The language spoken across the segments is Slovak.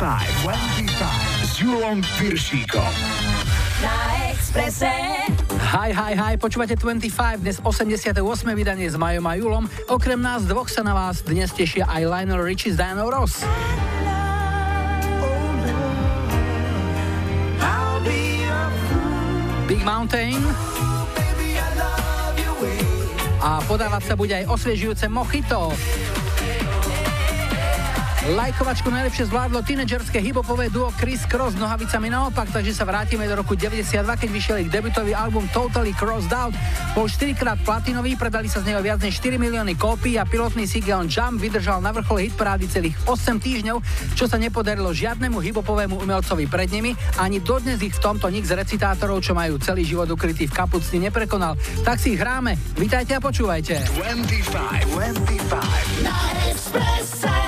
25 s Julom Piršíkom. Na Expresse. Hi, hi, hi, počúvate 25, dnes 88. vydanie s Majom a Julom. Okrem nás dvoch sa na vás dnes tešia aj Lionel Richie s Diana Ross. Big Mountain. A podávať sa bude aj osviežujúce Mochito. Lajkovačku najlepšie zvládlo tínedžerské hipopové duo Chris Cross s nohavicami naopak, takže sa vrátime do roku 92, keď vyšiel ich debutový album Totally Crossed Out. Bol 4 krát platinový, predali sa z neho viac než 4 milióny kópií a pilotný single Jump vydržal na vrchole hitparády celých 8 týždňov, čo sa nepodarilo žiadnemu hipopovému umelcovi pred nimi, ani dodnes ich v tomto nik z recitátorov, čo majú celý život ukrytý v kapucni, neprekonal. Tak si ich hráme. Vítajte a počúvajte. 25, 25. Na Expresse.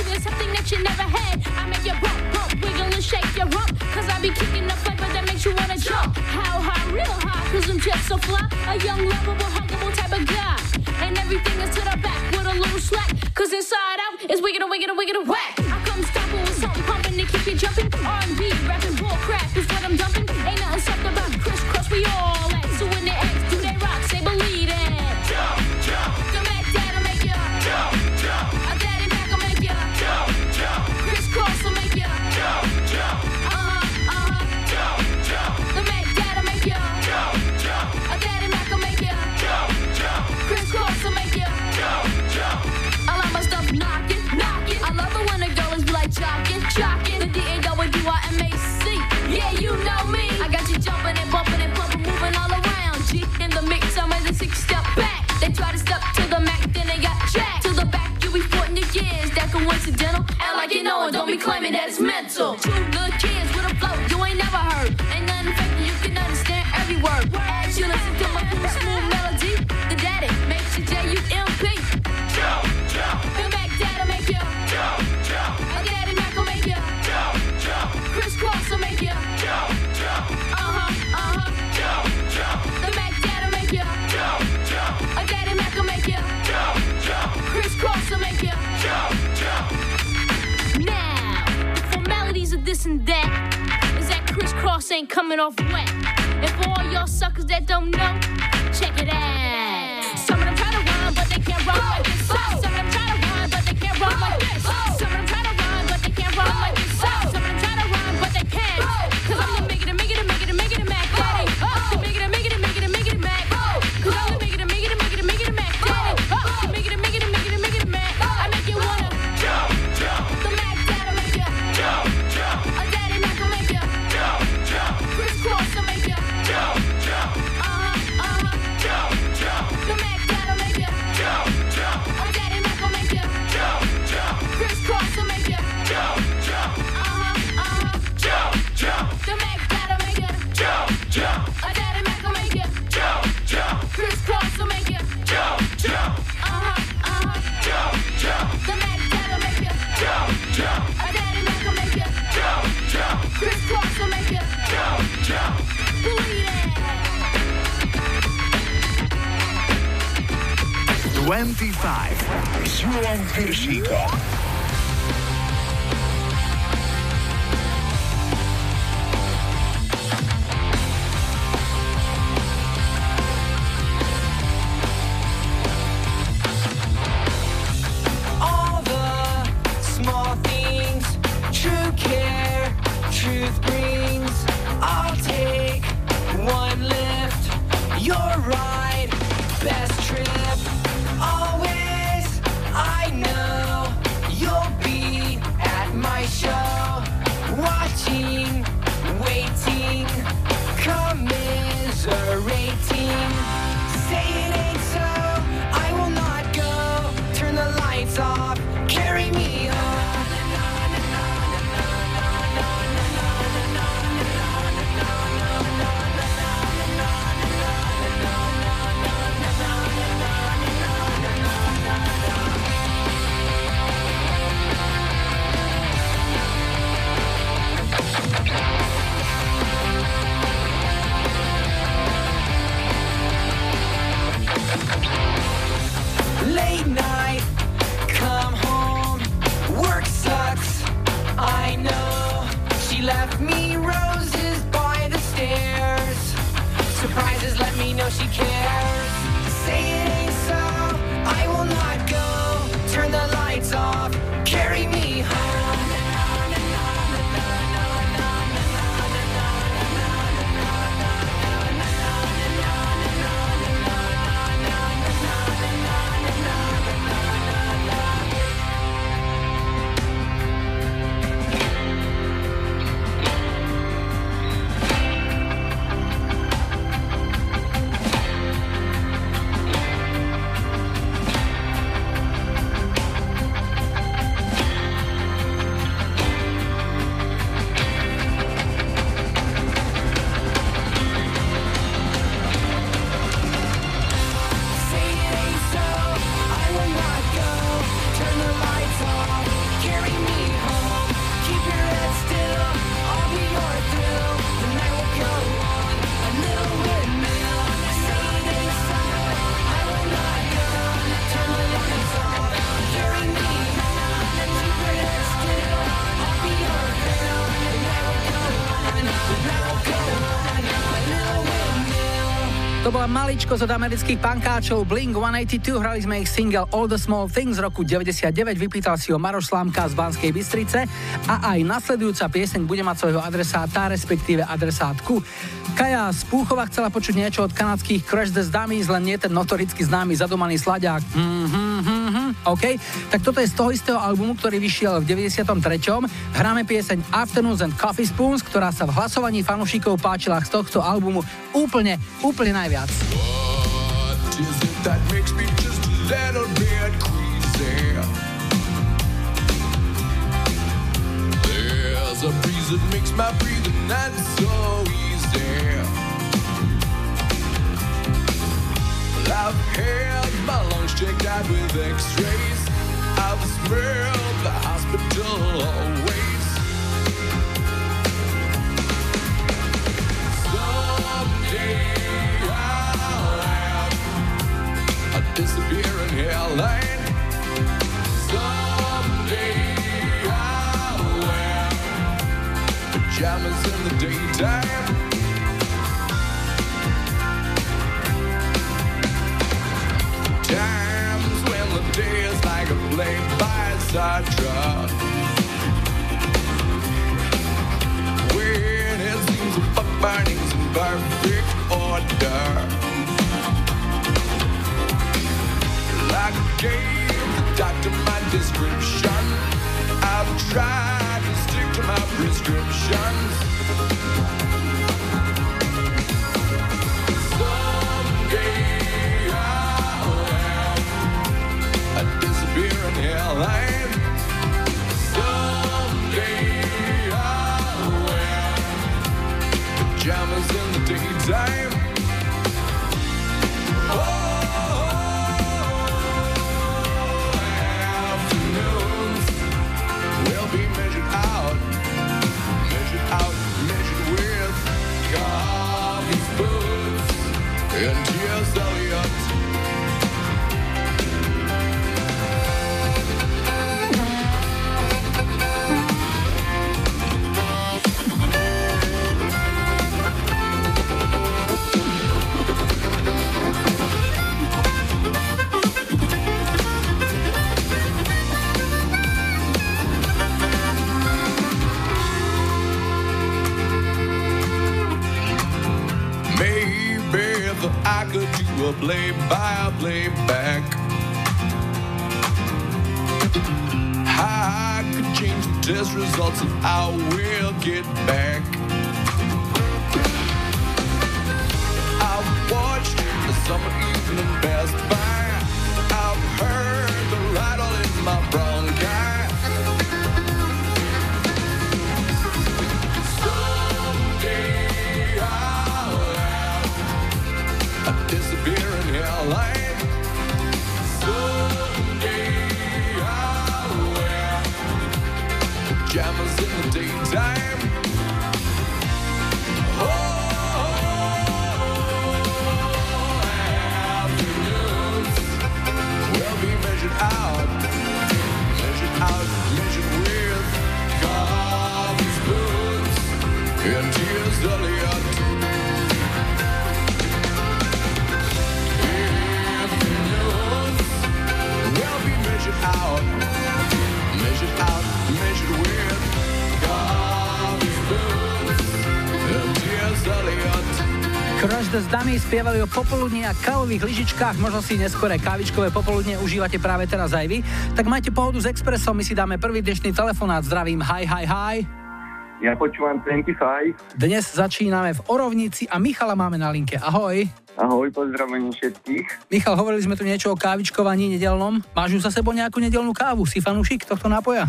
You get something that you never had. I make you bump, bump, wiggle and shake your rump. Cause I be kicking the flavor that makes you wanna jump. How high, real high, cause I'm just so fly. A young, lovable, huggable type of guy. And everything is to the back with a little slack. Cause inside out is wicked and wicked and and whack. I come stopping with something pumping to keep you jumping. R&B, be claiming that it's mental. Two little kids with a flow this and that is that crisscross ain't coming off wet. And for all y'all suckers that don't know, check it out. Some of them try to rhyme, but they can't rhyme like this. Some of them try to rhyme, but they can't rhyme like this. Maličko od amerických pankáčov Blink 182, hrali sme ich single All the Small Things z roku 99, vypýtal si ho Maroš Slámka z Banskej Bystrice a aj nasledujúca pieseň bude mať svojho adresáta, respektíve adresátku. Kaja z Púchova chcela počuť niečo od kanadských Crash the Dummies, len nie ten notoricky známy zadomaný slaďák. Mm-hmm, mm-hmm, OK, tak toto je z toho istého albumu, ktorý vyšiel v 93. Hráme pieseň Afternoons and Coffee Spoons, ktorá sa v hlasovaní fanúšikov páčila z tohto albumu úplne, úplne najviac. A breeze that makes my breathing not so easy. I've had my lungs checked out with x-rays. I've smelled the hospital always. Someday I'll have a disappearing hairline. Someday I'll wear pajamas in the daytime. Times when the day is like a play by Sartre. When it seems the fuck burning's in perfect order. Like I gave the doctor my description. I've tried to stick to my prescriptions. Jam is in the daytime. Test results and I will get back. I've watched the summer spievali o popoludní a kávových lyžičkách, možno si neskore kávičkové popoludne užívate práve teraz aj vy. Tak majte pohodu s Expressom, my si dáme prvý dnešný telefonát. Zdravím, hi, hi, hi. Ja počúvam 25. Dnes začíname v Orovnici a Michala máme na linke. Ahoj. Ahoj, pozdravení všetkých. Michal, hovorili sme tu niečo o kávičkovaní nedelnom. Máš už za sebou nejakú nedelnú kávu? Si fanúšik tohto nápoja?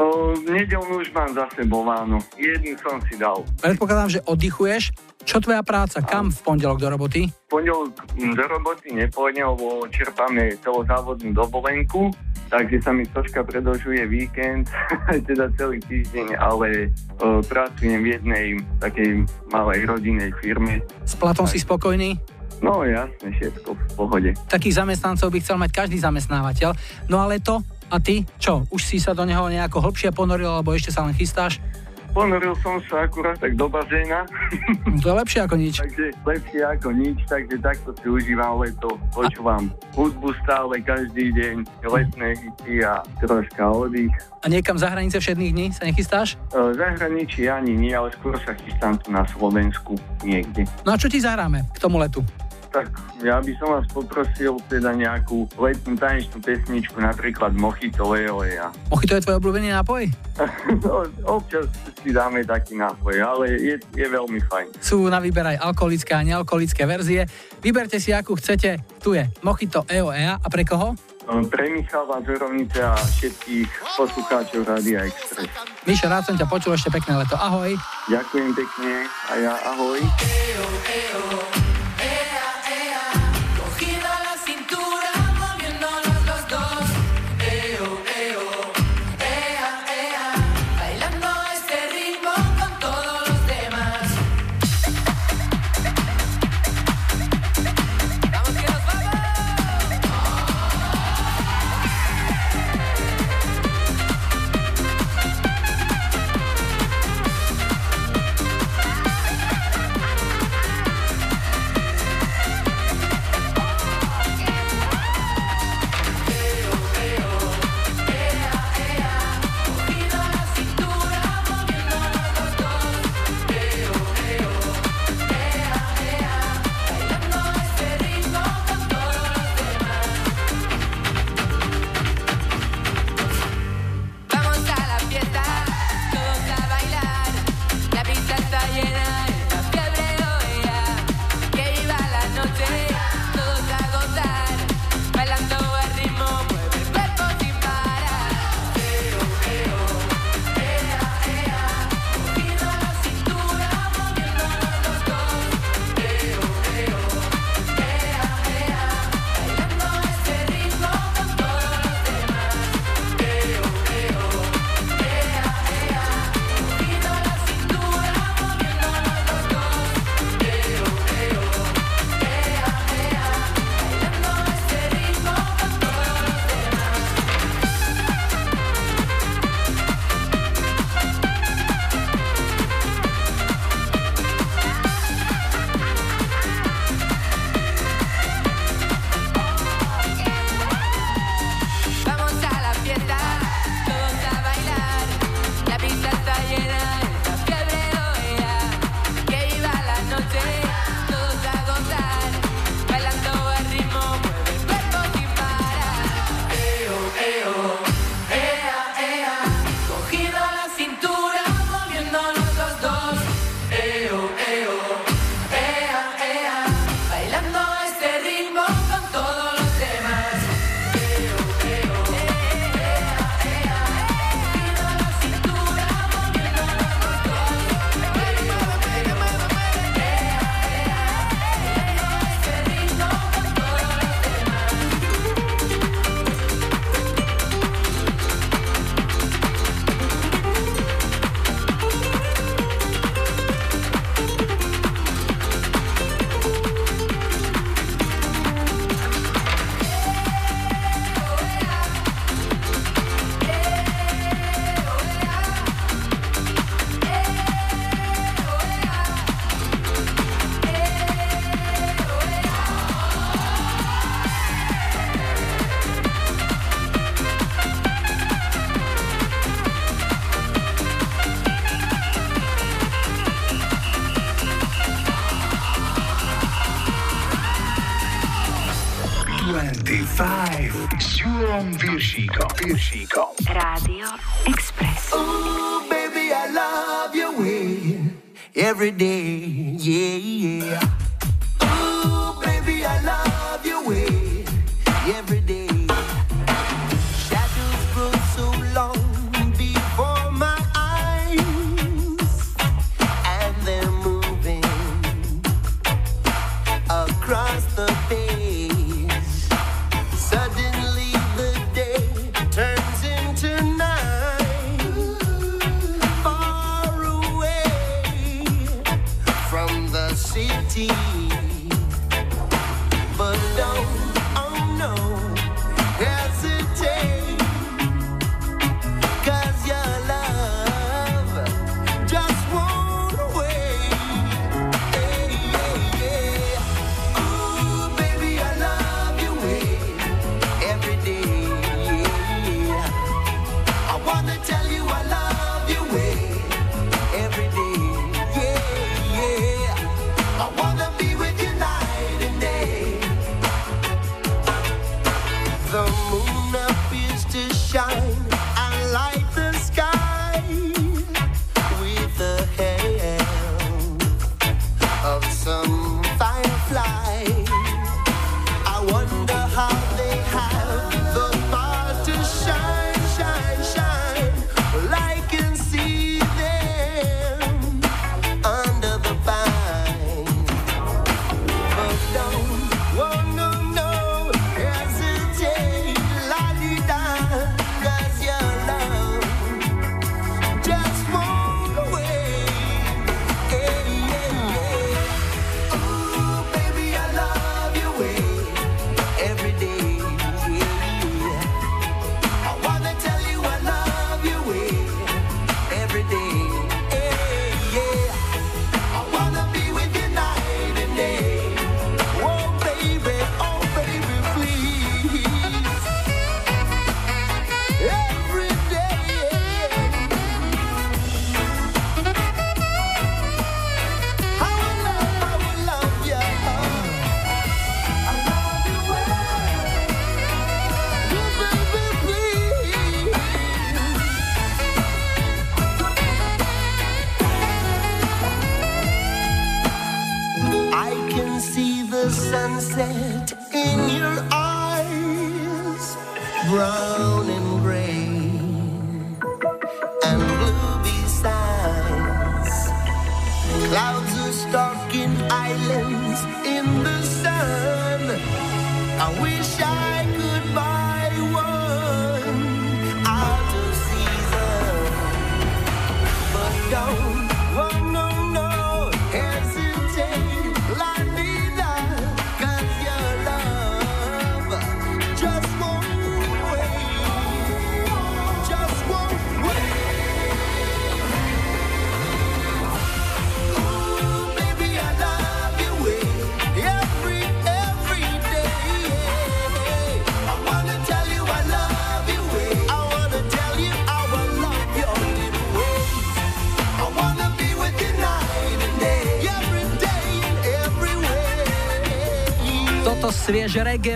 O, nedelnú už mám za sebou, áno. Jednu som si dal. Predpokladám, že oddychuješ. Čo tvoja práca? Kam v pondelok do roboty? V pondelok mm, do roboty nepôjdem, lebo čerpáme celozávodnú dovolenku, takže sa mi troška predlžuje víkend, teda celý týždeň, ale o, pracujem v jednej takej malej rodinnej firme. S platom si spokojný? No jasne, všetko v pohode. Takých zamestnancov by chcel mať každý zamestnávateľ. No ale to, a ty, čo? Už si sa do neho nejako hlbšie ponoril, alebo ešte sa len chystáš? Ponoril som sa akurát tak do bazéna, To je lepšie ako nič. takže lepšie ako nič, takže takto si užívam leto. Počúvam hudbu stále každý deň, letné hity a troška oddych. A niekam za hranice všedných dní sa nechystáš? E, Zahraničí ani nie, ale skôr sa chystám tu na Slovensku niekde. No a čo ti zahráme k tomu letu? Tak ja by som vás poprosil teda nejakú letnú tanečnú pesničku, napríklad Mojito Leo ja. Mochy, to je tvoj obľúbený nápoj? No, občas si dáme taký nápoj, ale je, je veľmi fajn. Sú na výber aj alkoholické a nealkoholické verzie. Vyberte si, akú chcete. Tu je Mojito EOEA. A pre koho? E, Pre Michala Zorovnice a všetkých poslucháčov Rádia Express. Mišo, rád som ťa počul, ešte pekné leto. Ahoj. Ďakujem pekne a ja ahoj. Cogida she gone?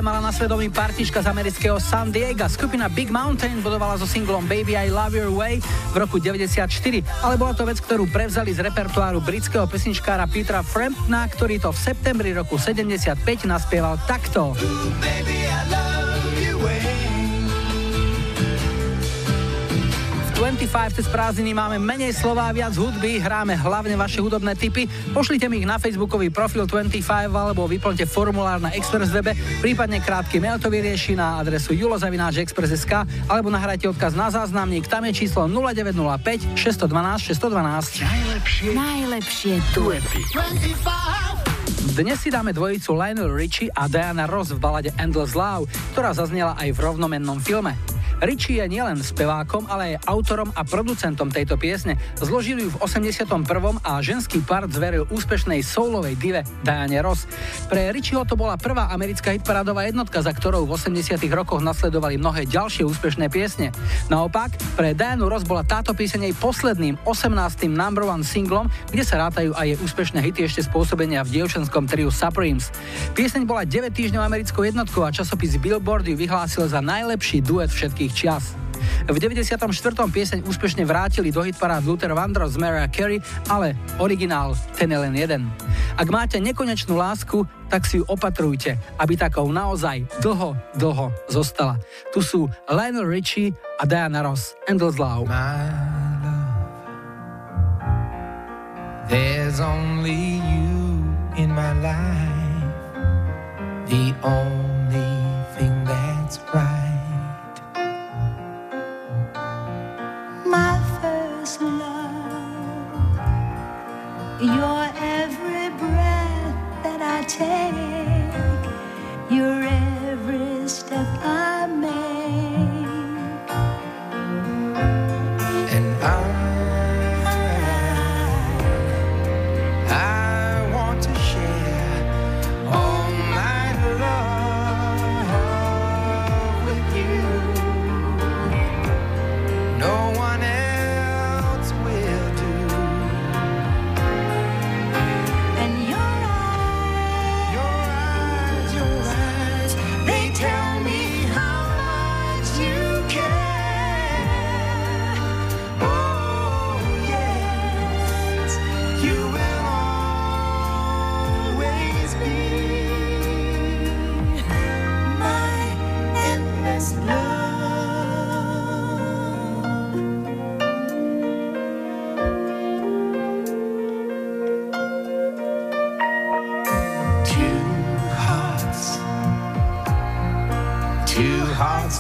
mala na svedomí partička z amerického San Diego. Skupina Big Mountain budovala so singlom Baby I Love Your Way v roku 94, ale bola to vec, ktorú prevzali z repertoáru britského pesničkára Petra Framptona, ktorý to v septembri roku 75 naspieval takto. Ooh, baby, Spotify cez prázdniny máme menej slová viac hudby, hráme hlavne vaše hudobné tipy. Pošlite mi ich na facebookový profil 25 alebo vyplňte formulár na Express webe, prípadne krátky mail to vyrieši na adresu julozavináčexpress.sk alebo nahrajte odkaz na záznamník, tam je číslo 0905 612 612. Najlepšie, najlepšie duety. 25. Dnes si dáme dvojicu Lionel Richie a Diana Ross v balade Endless Love, ktorá zaznela aj v rovnomennom filme. Richie je nielen spevákom, ale aj autorom a producentom tejto piesne. Zložili ju v 81. a ženský part zveril úspešnej soulovej dive Diane Ross. Pre Richieho to bola prvá americká hitparádová jednotka, za ktorou v 80. rokoch nasledovali mnohé ďalšie úspešné piesne. Naopak, pre Dianu Ross bola táto pieseň jej posledným 18. number one singlom, kde sa rátajú aj jej úspešné hity ešte spôsobenia v dievčenskom triu Supremes. Pieseň bola 9 týždňov americkou jednotkou a časopis Billboard ju vyhlásil za najlepší duet všetkých čias. V 94. pieseň úspešne vrátili do hitparád Luther Vandross z Mariah Carey, ale originál ten je len jeden. Ak máte nekonečnú lásku, tak si ju opatrujte, aby takou naozaj dlho, dlho zostala. Tu sú Lionel Richie a Diana Ross, Endless Love. There's only you in my life, the only my first love. Your every breath that I take, your every step I make. And I,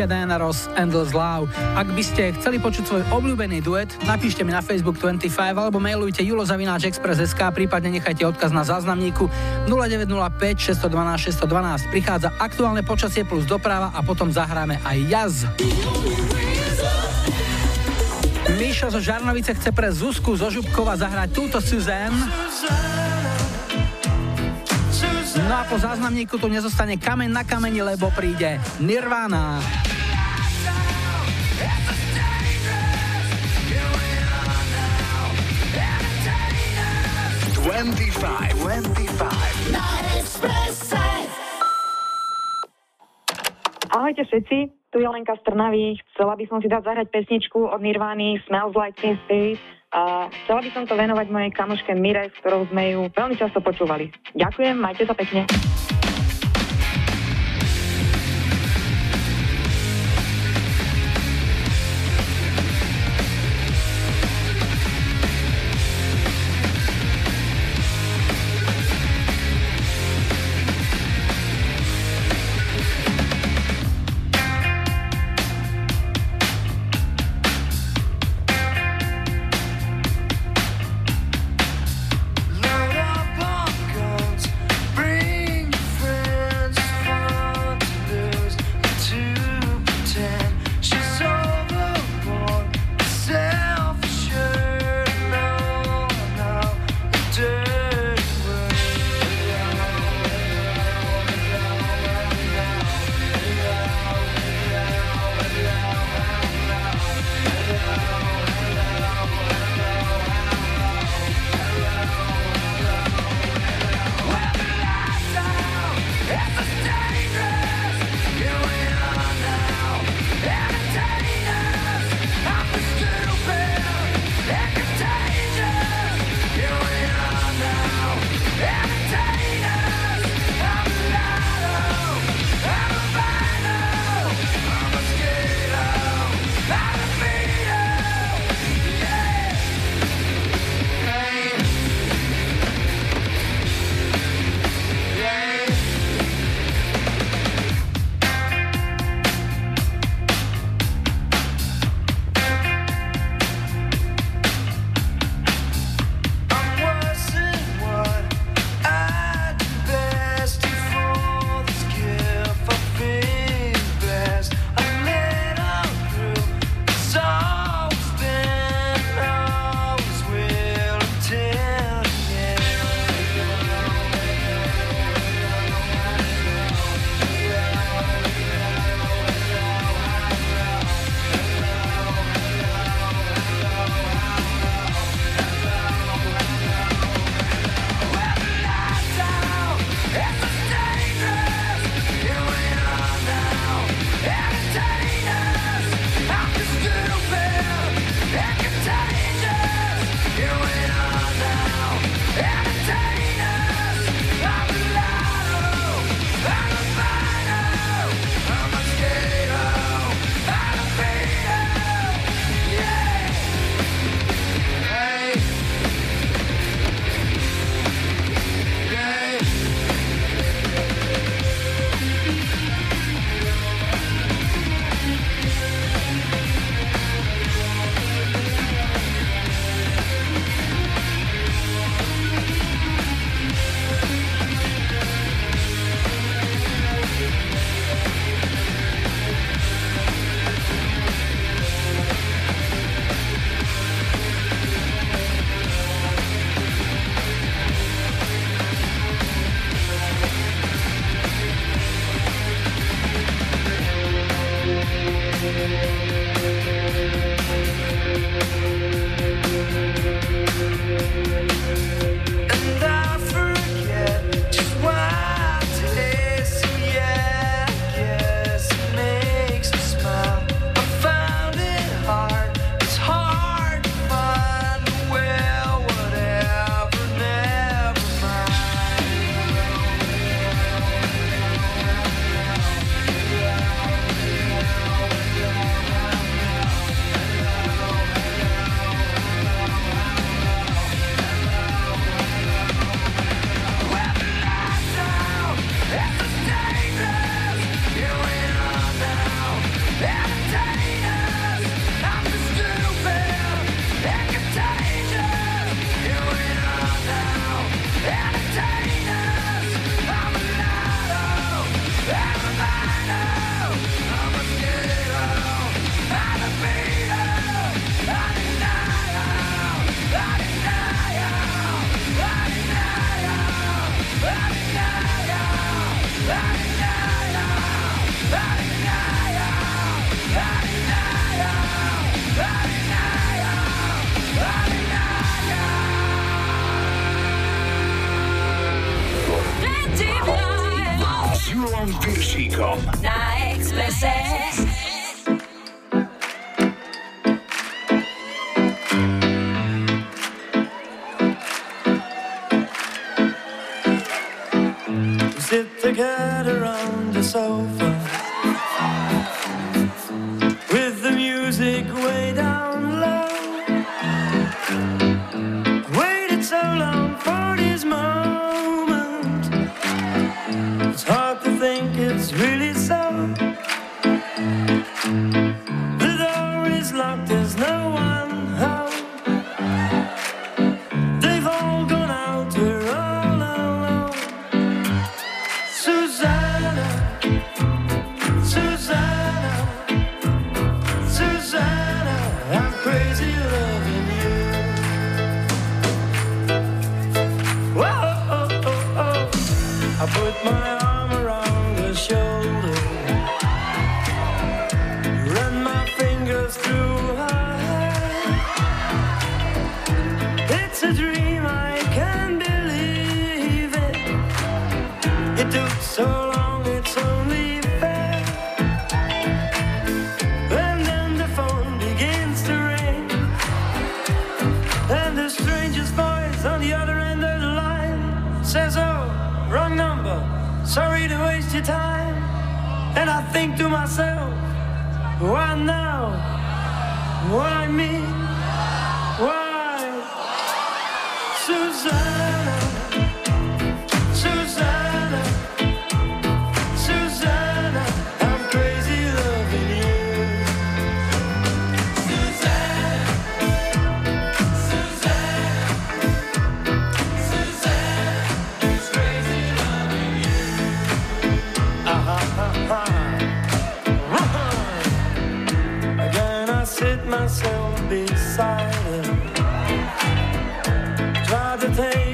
Ďalšia Diana Ross, Endless Love. Ak by ste chceli počuť svoj obľúbený duet, napíšte mi na Facebook 25 alebo mailujte julozavináčexpress.sk, prípadne nechajte odkaz na záznamníku 0905 612 612. Prichádza aktuálne počasie plus doprava a potom zahráme aj jaz. Míšo zo Žarnovice chce pre Zuzku zo Žubkova zahrať túto Suzanne. No a po záznamníku tu nezostane kameň na kameni, lebo príde Nirvana. 25, 25. Ahojte všetci, tu je Lenka z Trnavy. Chcela by som si dať zahrať pesničku od Nirvany Smells Like Teen Spirit a chcela by som to venovať mojej kamoške Mire, s ktorou sme ju veľmi často počúvali. Ďakujem, majte sa pekne. Myself beside her. Try to take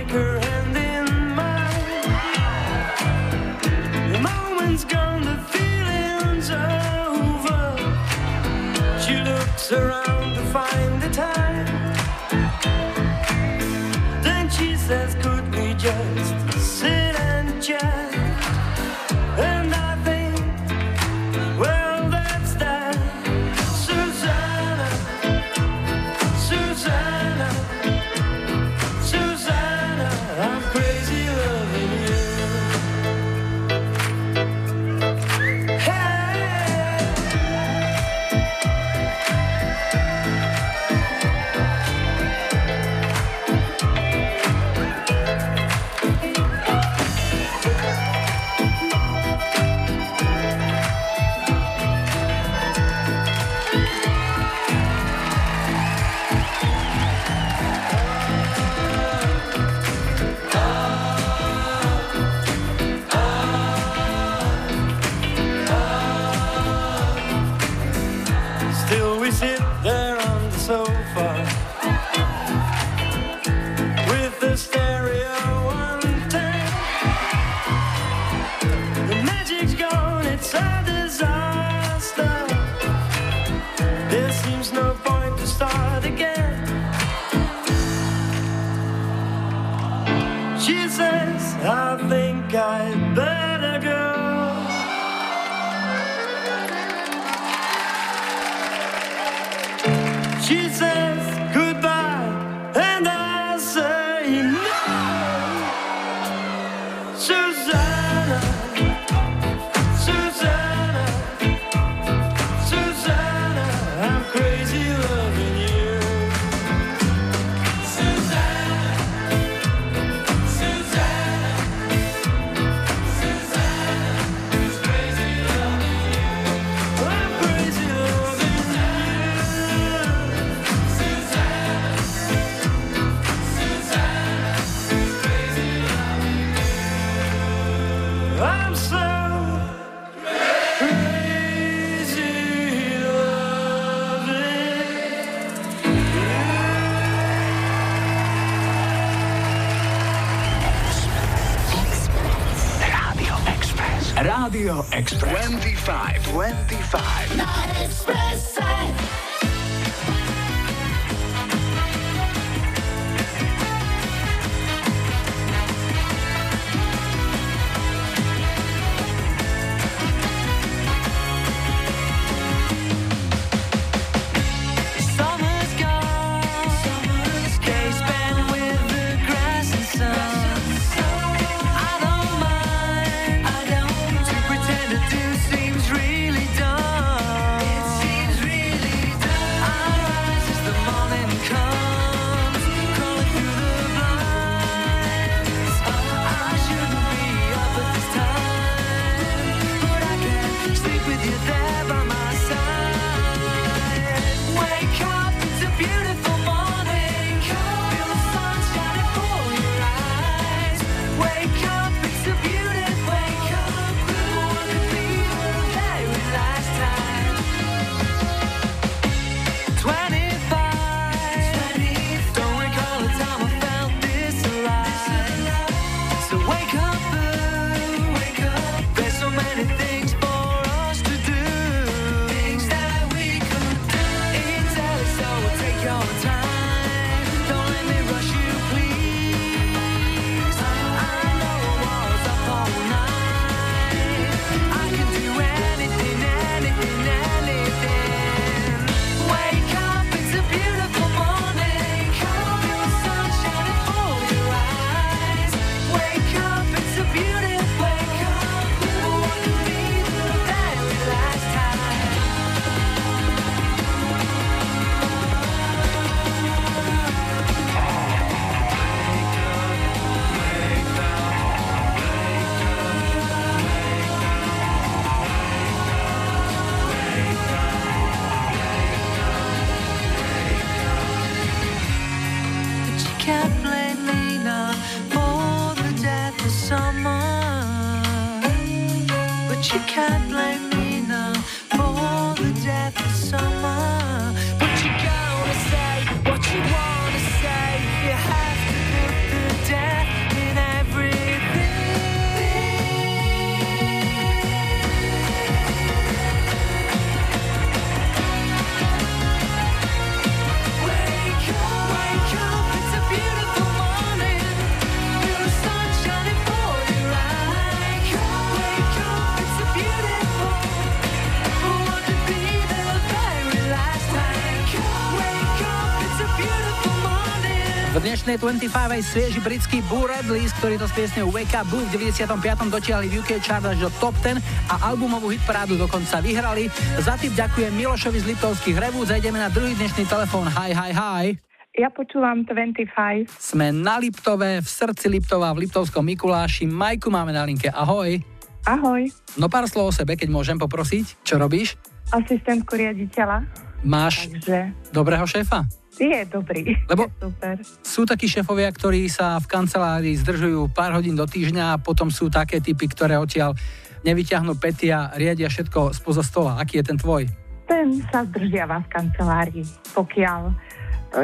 dnešnej 25 aj svieži britský Boo Radleys, ktorý to s piesňou Wake Up Boo v 95. dotiahli v UK chart až do top 10 a albumovú hitparádu dokonca vyhrali. Za tým ďakujem Milošovi z Liptovských revúd. Zajdeme na druhý dnešný telefón. Hi, hi, hi. Ja počúvam 25. Sme na Liptove, v srdci Liptova, v Liptovskom Mikuláši. Majku máme na linke. Ahoj. Ahoj, No pár slov o sebe, keď môžem poprosiť. Čo robíš? asistentku riaditeľa. Máš Takže dobrého šéfa? Je dobrý. Lebo Super. sú takí šéfovia, ktorí sa v kancelárii zdržujú pár hodín do týždňa a potom sú také typy, ktoré odtiaľ nevyťahnú pety a riadia všetko spoza stola. Aký je ten tvoj? Ten sa zdržiava v kancelárii. Pokiaľ e,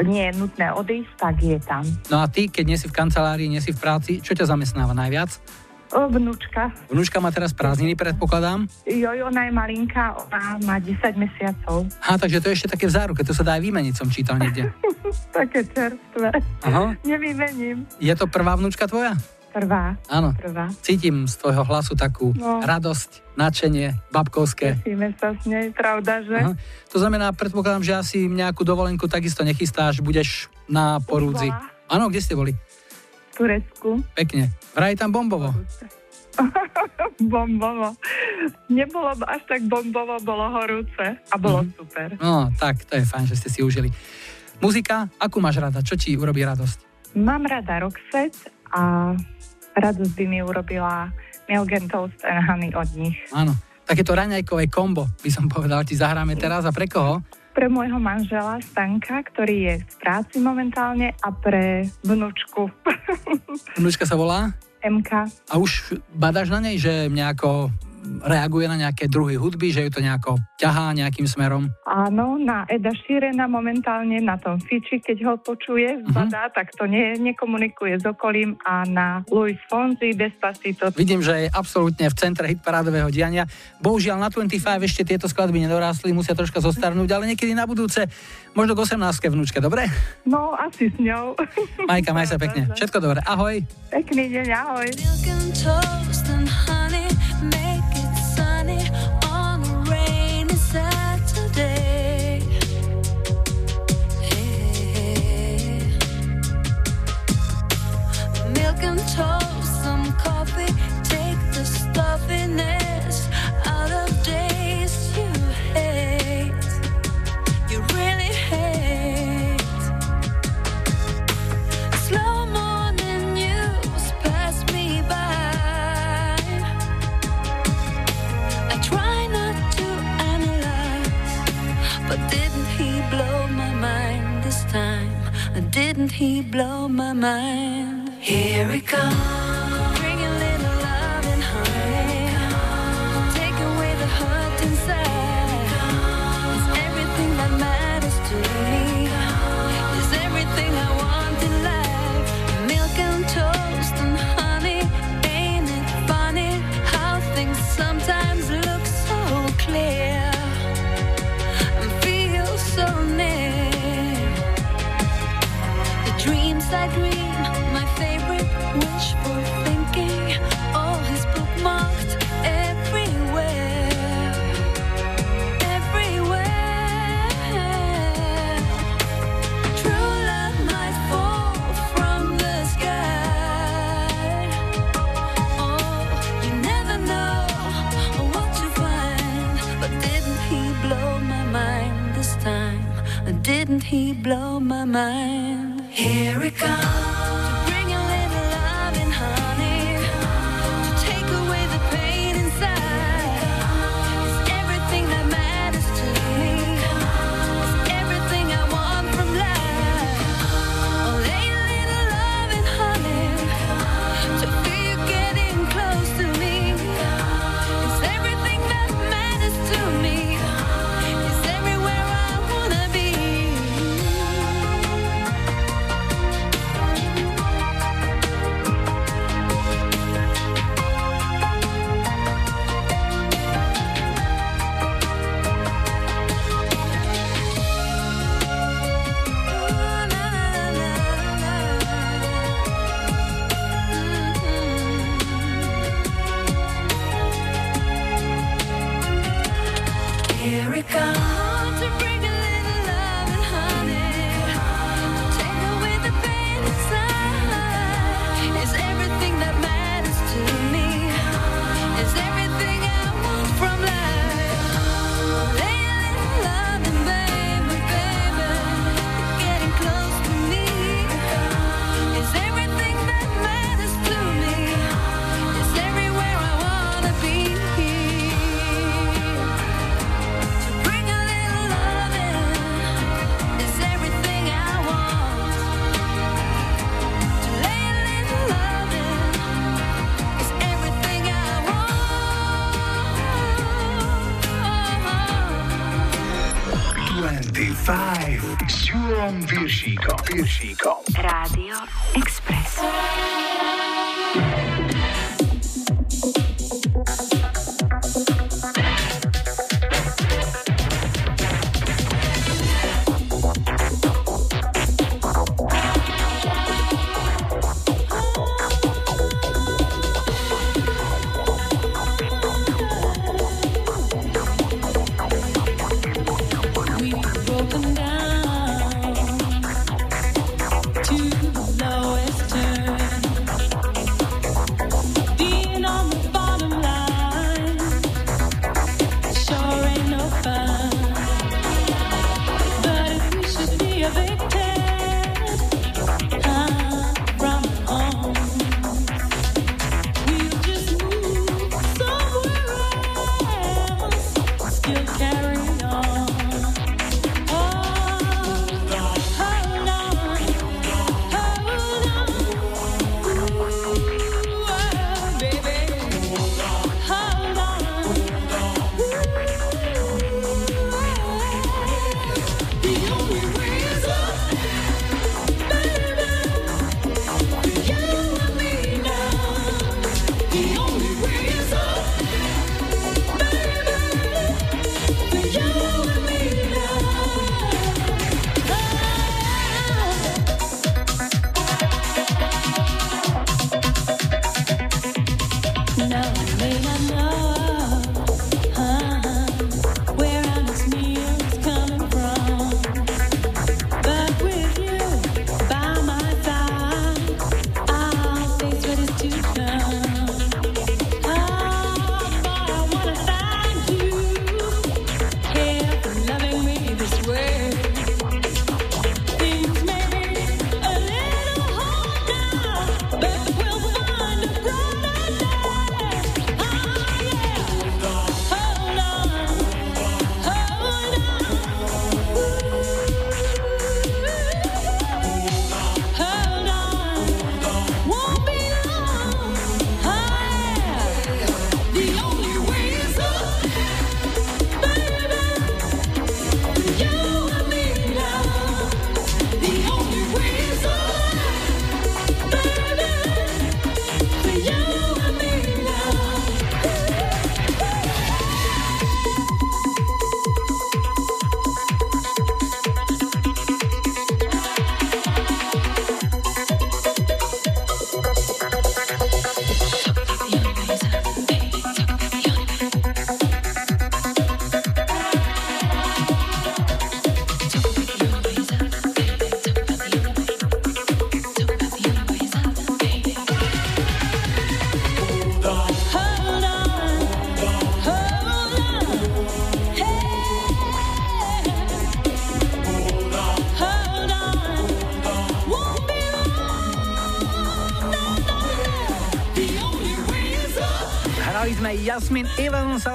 nie je nutné odísť, tak je tam. No a ty, keď nie si v kancelárii, nie si v práci, čo ťa zamestnáva najviac? O, vnúčka. Vnúčka má teraz prázdniny, predpokladám. Joj, ona je malinká, ona má 10 mesiacov. Aha, takže to je ešte také v záruke, to sa dá aj vymeniť, som čítal niekde. Také čerstvé. Aha. Nevymením. Je to prvá vnúčka tvoja? Prvá. Áno. Prvá. Cítim z tvojho hlasu takú No. radosť, nadšenie, babkovské. Tešíme sa s nej, pravda, že? Aha. To znamená, predpokladám, že asi nejakú dovolenku takisto nechystáš, budeš na porúdzi. Áno, kde ste boli? Turecku. Pekne. Vraj tam bombovo. bombovo. Nebolo až tak bombovo, bolo horúce a bolo super. No, tak, to je fajn, že ste si užili. Muzika, akú máš rada? Čo ti urobí radosť? Mám rada Roxette a radosť by mi urobila Milk and Toast and Honey od nich. Áno. Takéto raňajkové kombo, by som povedal, ti zahráme teraz. A pre koho? Pre môjho manžela Stanka, ktorý je v práci momentálne a pre vnúčku Vnúčka sa volá? MK. A už badáš na nej, že nejako reaguje na nejaké druhy hudby, že ju to nejako ťahá nejakým smerom? Áno, na Eda Šírena momentálne na tom fiči, keď ho počuje, zbadá, tak to ne, nekomunikuje s okolím a na Luis Fonzi, Despacito. Vidím, že je absolútne v centre hitparádového diania. Bohužiaľ na 25 ešte tieto skladby nedorástli, musia troška zostarnúť, ale niekedy na budúce, možno k 18 vnúčke, dobre? No, asi s ňou. Majka, maj sa pekne. Všetko dobre. Ahoj. Pekný deň, ahoj. toast, some coffee. Take the stuffiness out of days you hate. You really hate. Slow morning news pass me by. I try not to analyze, but didn't he blow my mind this time? Didn't he blow my mind? Here it comes. Bring a little love and honey. Take away the hurt inside. It's everything that matters to me. It's everything I want in life. Milk and toast and honey. Ain't it funny how things sometimes look so clear and feel so near? The dreams I dream. he blow my mind. Here it comes.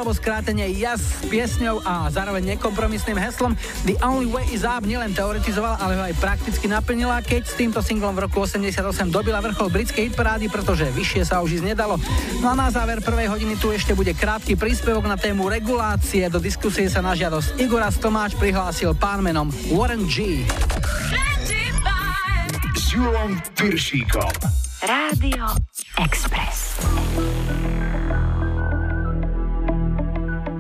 Alebo skrátenie Jas s piesňou a zároveň nekompromisným heslom The Only Way is Up nielen teoretizovala, ale ho aj prakticky naplnila, keď s týmto singlom v roku 88 dobila vrchol britskej hitparády, pretože vyššie sa už ísť nedalo. No a na záver prvej hodiny tu ešte bude krátky príspevok na tému regulácie. Do diskusie sa na žiadosť Igora Stomáč prihlásil pán menom Warren G. Julom Piršíkom. Rádio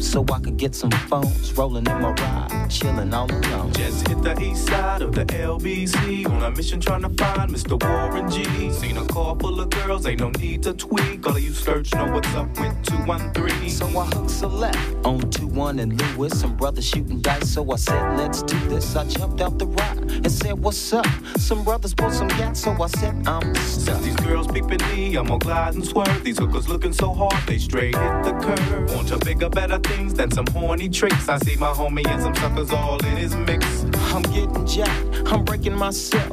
so I could get some phones. Rolling in my ride, chilling all alone. Just hit the east side of the LBC on a mission trying to find Mr. Warren G. Seen a car full of girls, ain't no need to tweak. All of you search know what's up with 213. So I hooked a left on 2-1 and Lewis. Some brothers shooting dice, so I said, let's do this. I jumped out the ride and said, what's up? Some brothers bought some gas, so I said, I'm stuck. These girls peeping me, I'm gonna glide and swerve. These hookers looking so hard, they straight hit the curve. Want to bigger, better things than some horny tricks. I see my homie and some suckers all in his mix. I'm getting jacked, I'm breaking myself.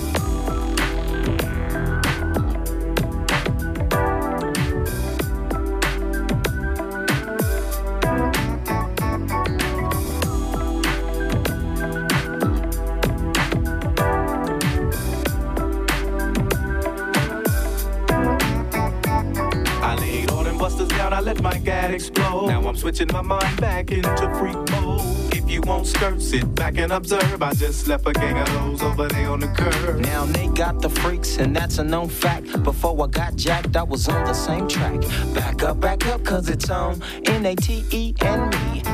Sit back and observe. I just left a gang of those over there on the curb. Now Nate got the freaks, and that's a known fact. Before I got jacked, I was on the same track. Back up, back up, cause it's on N A T E and me,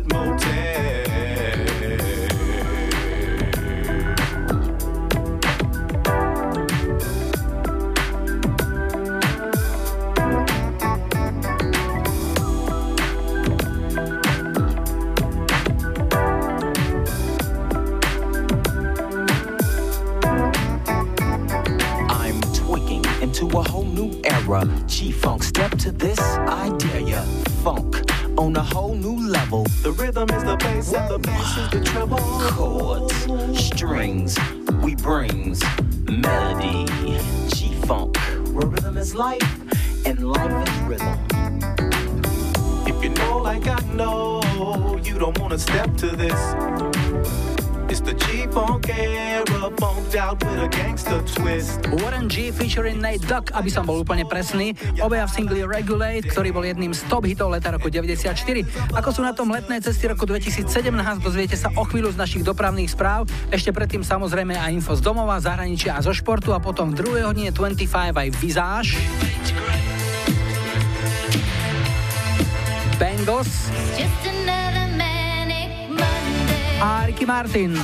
Motel. I'm tweaking into a whole new era. G Funk, step to this, I dare ya. Funk on a whole new level. The rhythm is the bass and the bass is the treble. Chords, strings, we brings melody. G Funk, where rhythm is life and life is rhythm. If you know like I know, you don't wanna step to this. It's the G-Funk era, funked out with a gangster twist. Warren G featuring Nate Dogg, aby som bol úplne presný, obaja v singli Regulate, ktorý bol jedným z top hitov leta roku 94. Ako sú na tom letné cesty roku 2017, dozviete sa o chvíľu z našich dopravných správ, ešte predtým samozrejme aj info z domova, zahraničia a zo športu a potom v druhej hodine 25 aj Visage. Bengals a Ricky Martin.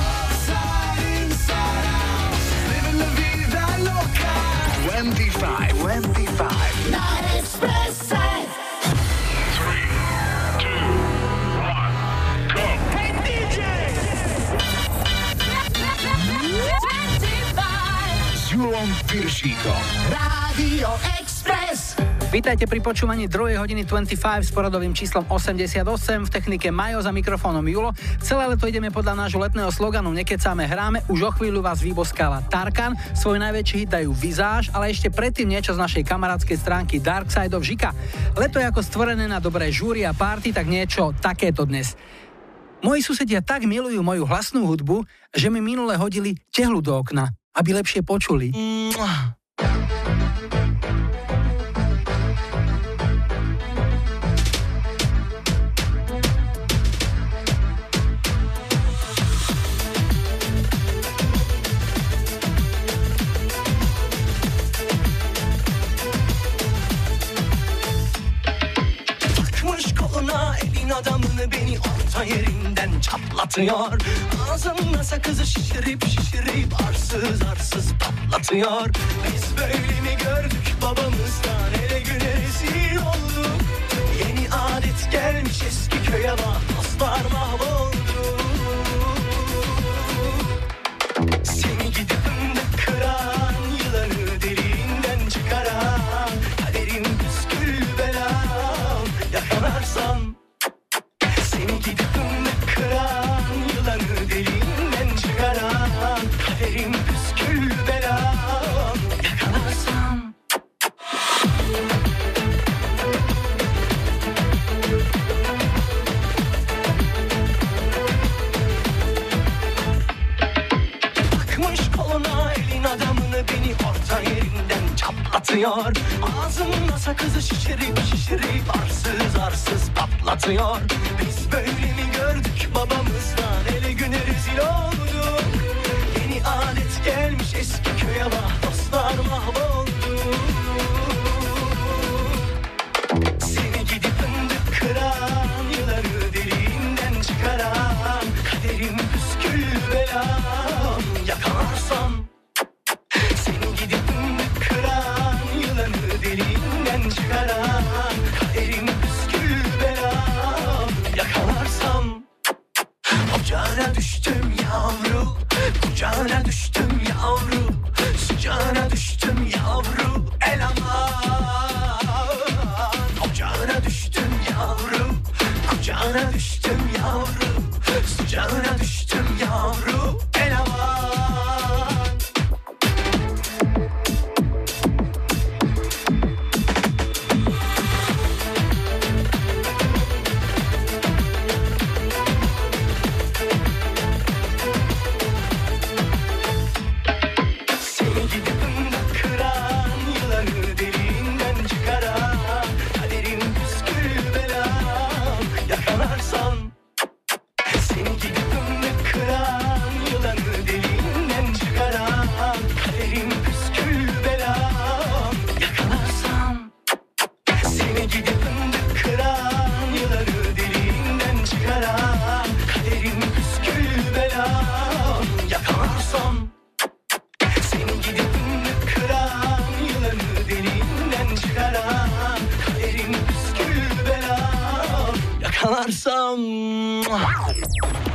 25, 25. Night Express side. Hey DJ! S Julom Piršíkom. Radio Express. Vítajte pri počúvaní 2. hodiny 25 s poradovým číslom 88 v technike Majo za mikrofónom Julo. Celé leto ideme podľa nášho letného sloganu Nekecáme hráme, už o chvíľu vás vyboskáva Tarkan, svoj najväčší hit dajú Vizáž, ale ešte predtým niečo z našej kamarádskej stránky Dark Side of Žika. Leto je ako stvorené na dobré žúry a party, tak niečo takéto dnes. Moji susedia tak milujú moju hlasnú hudbu, že mi minule hodili tehlu do okna, aby lepšie počuli. Takmış elin adamını beni orta yerinden çatlatıyor. Ağzımda sakızı şişirip şişirip arsız arsız patlatıyor. Biz böyle mi gördük babamızdan ele güne rezil olduk? Yeni adet gelmiş eski köye bak dostlar mahvoldu çatlatıyor Ağzımda sakızı şişirip şişirip arsız arsız patlatıyor. Biz böyle mi gördük babamızdan? Ele güne rezil olduk. Yeni adet gelmiş eski köye bak dostlar mahvoldu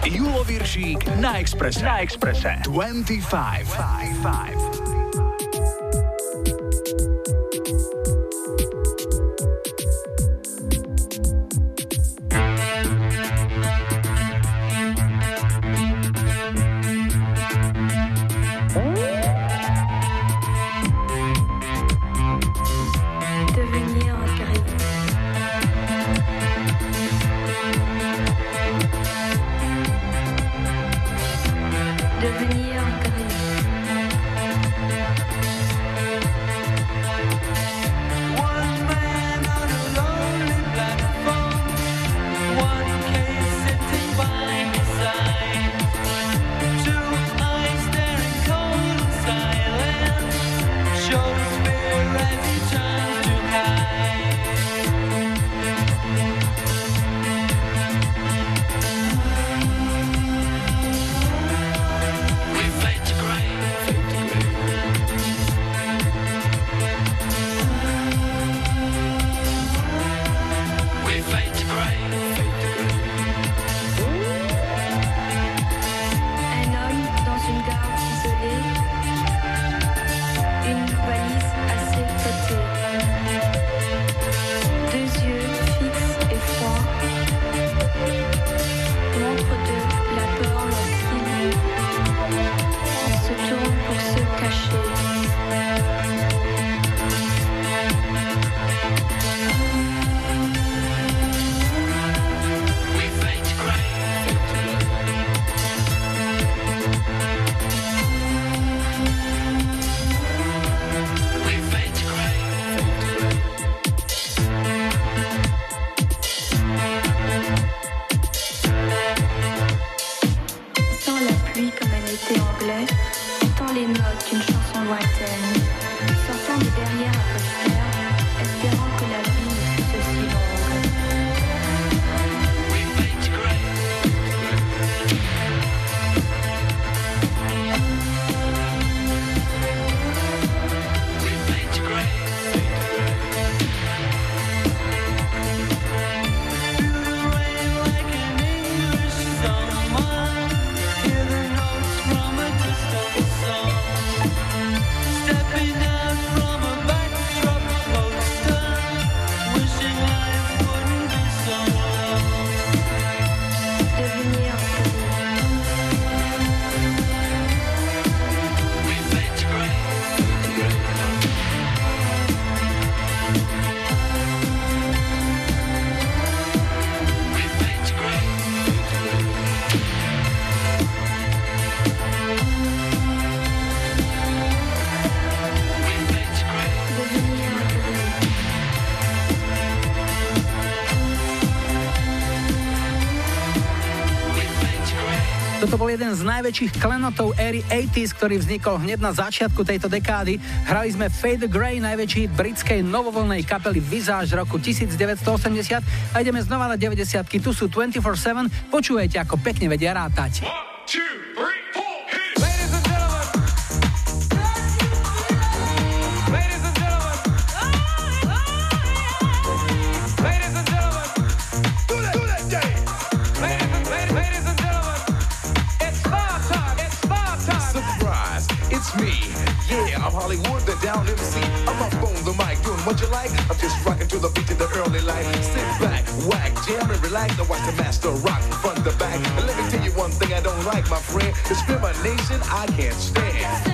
Julo Viršík na Expresse. Na Expresse. 25. 25. jeden z najväčších klenotov éry 80s, ktorý vznikol hneď na začiatku tejto dekády. Hrali sme Fade Grey, najväčší hit britskej novovolnej kapely Visage roku 1980 a ideme znova na 90 Tu sú 24-7, počujete, ako pekne vedia rátať. Surprise, like. I'm just rocking to the beat of the early light. Sit back, whack, jam and relax. Now watch the master rock from the back. And let me tell you one thing I don't like, my friend. Discrimination, I can't stand.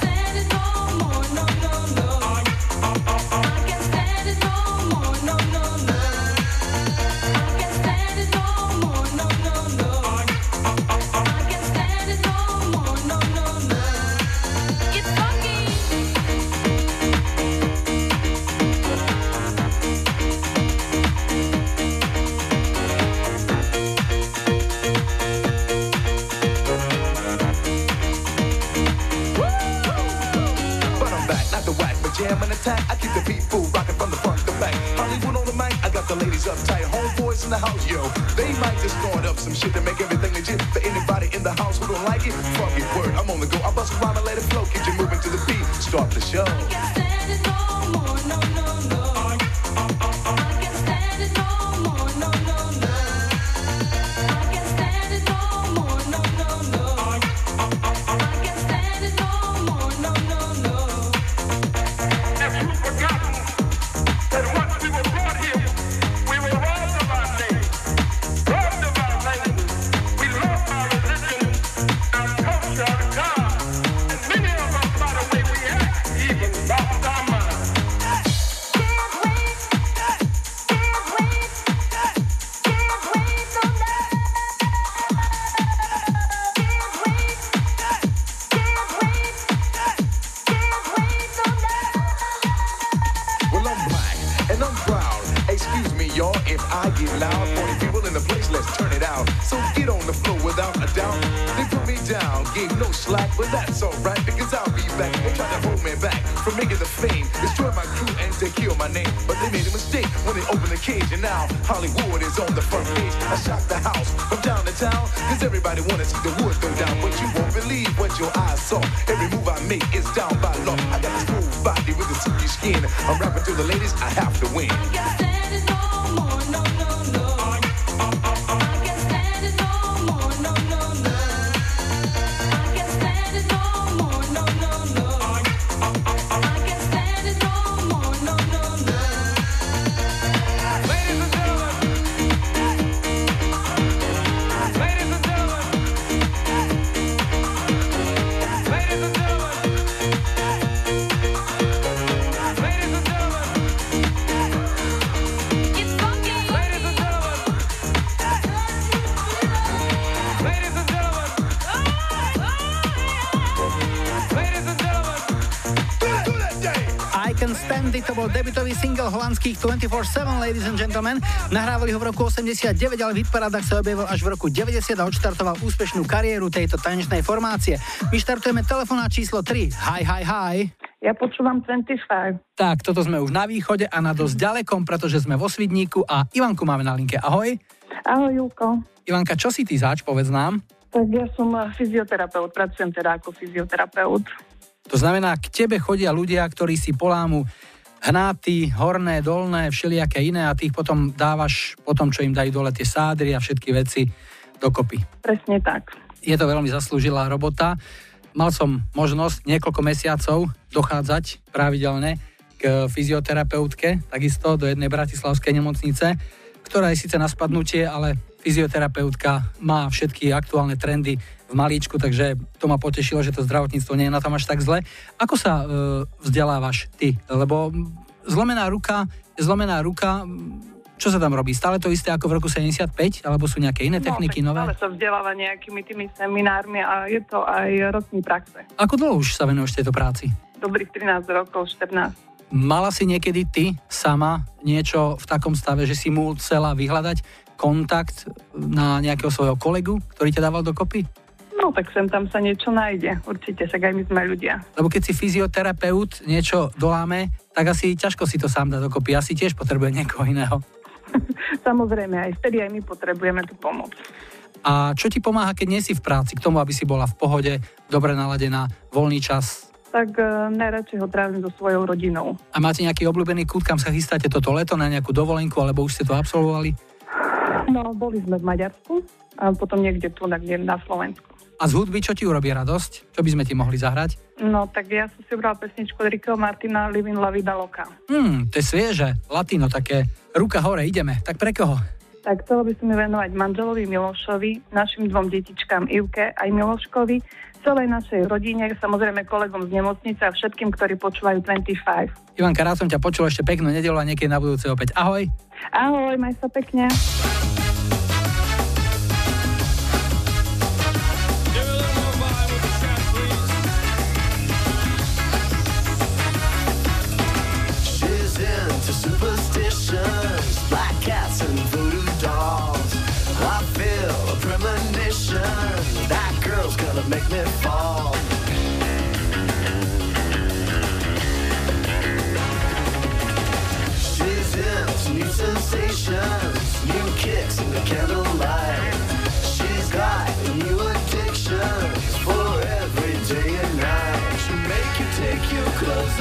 But that's alright because I'll be back. They try to hold me back from making the fame, destroy my crew and they kill my name. But they made a mistake when they opened the cage, and now Hollywood is on the front page. I shocked the house from town to town, cause everybody wanna see the wood go down. But you won't believe what your eyes saw. Every move I make is down by law. I got this smooth body with a silky skin. I'm rapping to the ladies, I have to win. Single holandských 24-7, ladies and gentlemen. Nahrávali ho v roku 89, ale v hitparádach sa objavil až v roku 90 a odštartoval úspešnú kariéru tejto tanečnej formácie. My štartujeme číslo 3. Hi, hi, hi. Ja počúvam 25. Tak, toto sme už na východe a na dosť ďalekom, pretože sme vo Svidníku a Ivanku máme na linke. Ahoj. Ahoj, Julko. Ivanka, čo si ty zač, povedz nám? Tak ja som fyzioterapeut, pracujem teda ako fyzioterapeut. To znamená, k tebe chodia ľudia, ktorí si polámu hnáty, horné, dolné, všelijaké iné a ty ich potom dávaš, potom čo im dajú dole tie sádry a všetky veci dokopy. Presne tak. Je to veľmi zaslúžilá robota. Mal som možnosť niekoľko mesiacov dochádzať pravidelne k fyzioterapeutke, takisto do jednej bratislavskej nemocnice, ktorá je síce na spadnutie, ale fyzioterapeutka má všetky aktuálne trendy v malíčku, takže to ma potešilo, že to zdravotníctvo nie je na tom až tak zle. Ako sa e, vzdelávaš ty? Lebo zlomená ruka, zlomená ruka, čo sa tam robí? Stále to isté ako v roku 75? Alebo sú nejaké iné techniky no, nové? Ale sa vzdeláva nejakými tými seminármi a je to aj ročný praxe. Ako dlho už sa venuješ tejto práci? Dobrých 13 rokov, 14. Mala si niekedy ty sama niečo v takom stave, že si mu chcela vyhľadať kontakt na nejakého svojho kolegu, ktorý ťa dával dokopy? No tak sem tam sa niečo nájde. Určite, však aj my sme ľudia. Lebo keď si fyzioterapeut niečo doláme, tak asi ťažko si to sám dá dokopy. Asi tiež potrebuje niekoho iného. Samozrejme, aj vtedy aj my potrebujeme tú pomoc. A čo ti pomáha, keď nie si v práci, k tomu, aby si bola v pohode, dobre naladená, voľný čas? Tak uh, najradšej ho trávim so svojou rodinou. A máte nejaký obľúbený kút, kam sa chystáte toto leto na nejakú dovolenku, alebo už ste to absolvovali? No, boli sme v Maďarsku a potom niekde tu, niekde na Slovensku. A z hudby čo ti urobí radosť? Čo by sme ti mohli zahrať? No, tak ja som si ubrala pesničku od Rickyho Martina Living La Vida Loca. Hmm, to je svieže, latino také. Ruka hore, ideme. Tak pre koho? Tak chcela by som venovať manželovi Milošovi, našim dvom detičkám Ivke aj Miloškovi, celej našej rodine, samozrejme kolegom z nemocnice a všetkým, ktorí počúvajú 25. Ivanka, rád som ťa počul ešte peknú nedelu a niekedy na budúce opäť. Ahoj. Ahoj, maj sa pekne.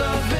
of it.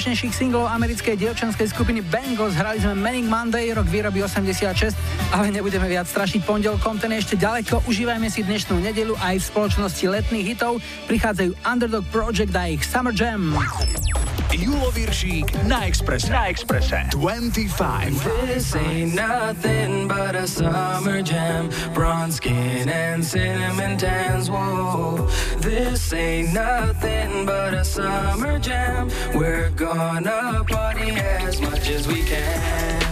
najúspešnejších singlov americkej dievčanskej skupiny Bangles hrali sme Manning Monday, rok výroby 86, ale nebudeme viac strašiť pondelkom, ten je ešte ďaleko, užívajme si dnešnú nedelu aj v spoločnosti letných hitov, prichádzajú Underdog Project a ich Summer Jam. Julo Viršík na Express, Na Express. 25. This ain't nothing but a summer jam. Bronze skin and cinnamon tans. Whoa. This ain't nothing but a summer jam. We're gonna party as much as we can.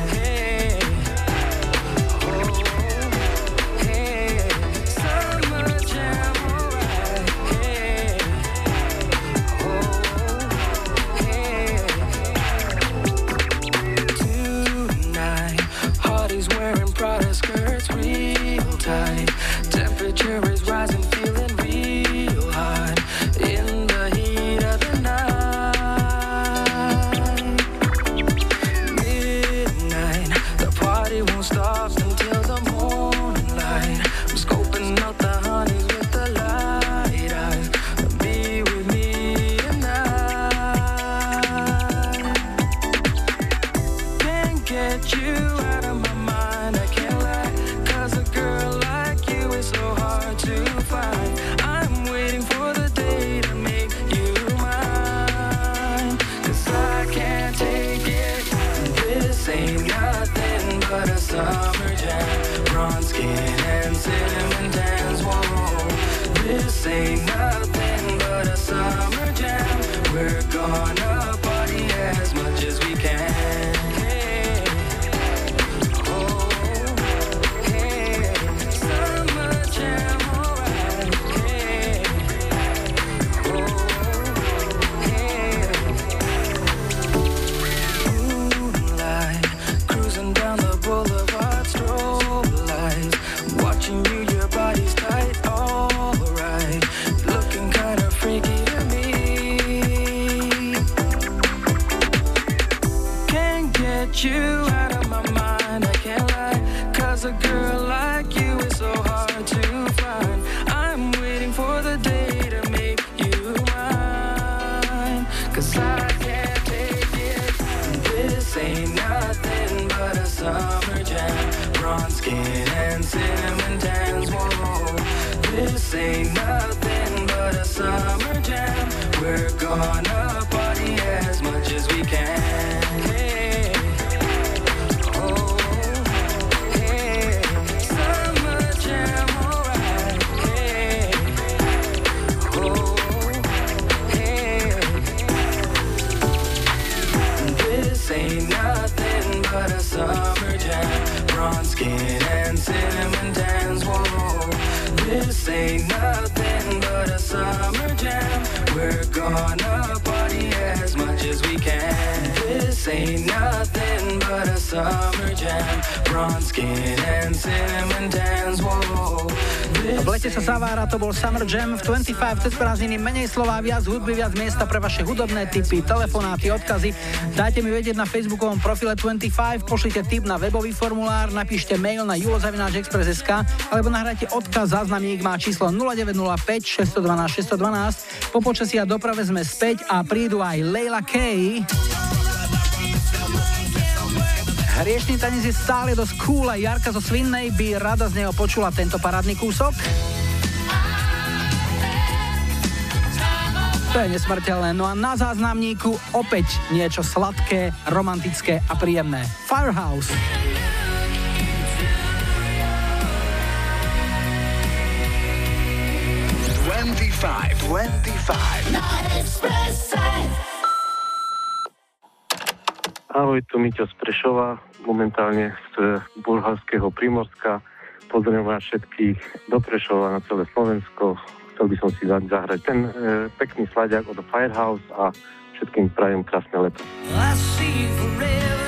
V lete sa zavára, to bol Summer Jam v 25 cez prázdniny, menej slova, viac hudby, viac miesta pre vaše hudobné tipy, telefonáty, odkazy. Dajte mi vedieť na facebookovom profile 25, pošlite tip na webový formulár, napíšte mail na julozavináčexpress.sk alebo nahrajte odkaz, záznamník má číslo 0905 612 612. Po počasí a doprave sme späť a prídu aj Leila Kay. Hriešný tanec je stále dosť cool a Jarka zo Svinnej by rada z neho počula tento parádny kúsok. To je nesmrteľné. No a na záznamníku opäť niečo sladké, romantické a príjemné. Firehouse. Ahoj, tu Miťo z Prešova, momentálne z bulharského Primorska. Pozdravujem vás všetkých do Prešova na celé Slovensko. Chcel by som si zahrať ten e, pekný sladiak od Firehouse a všetkým prajem krásne leto. I see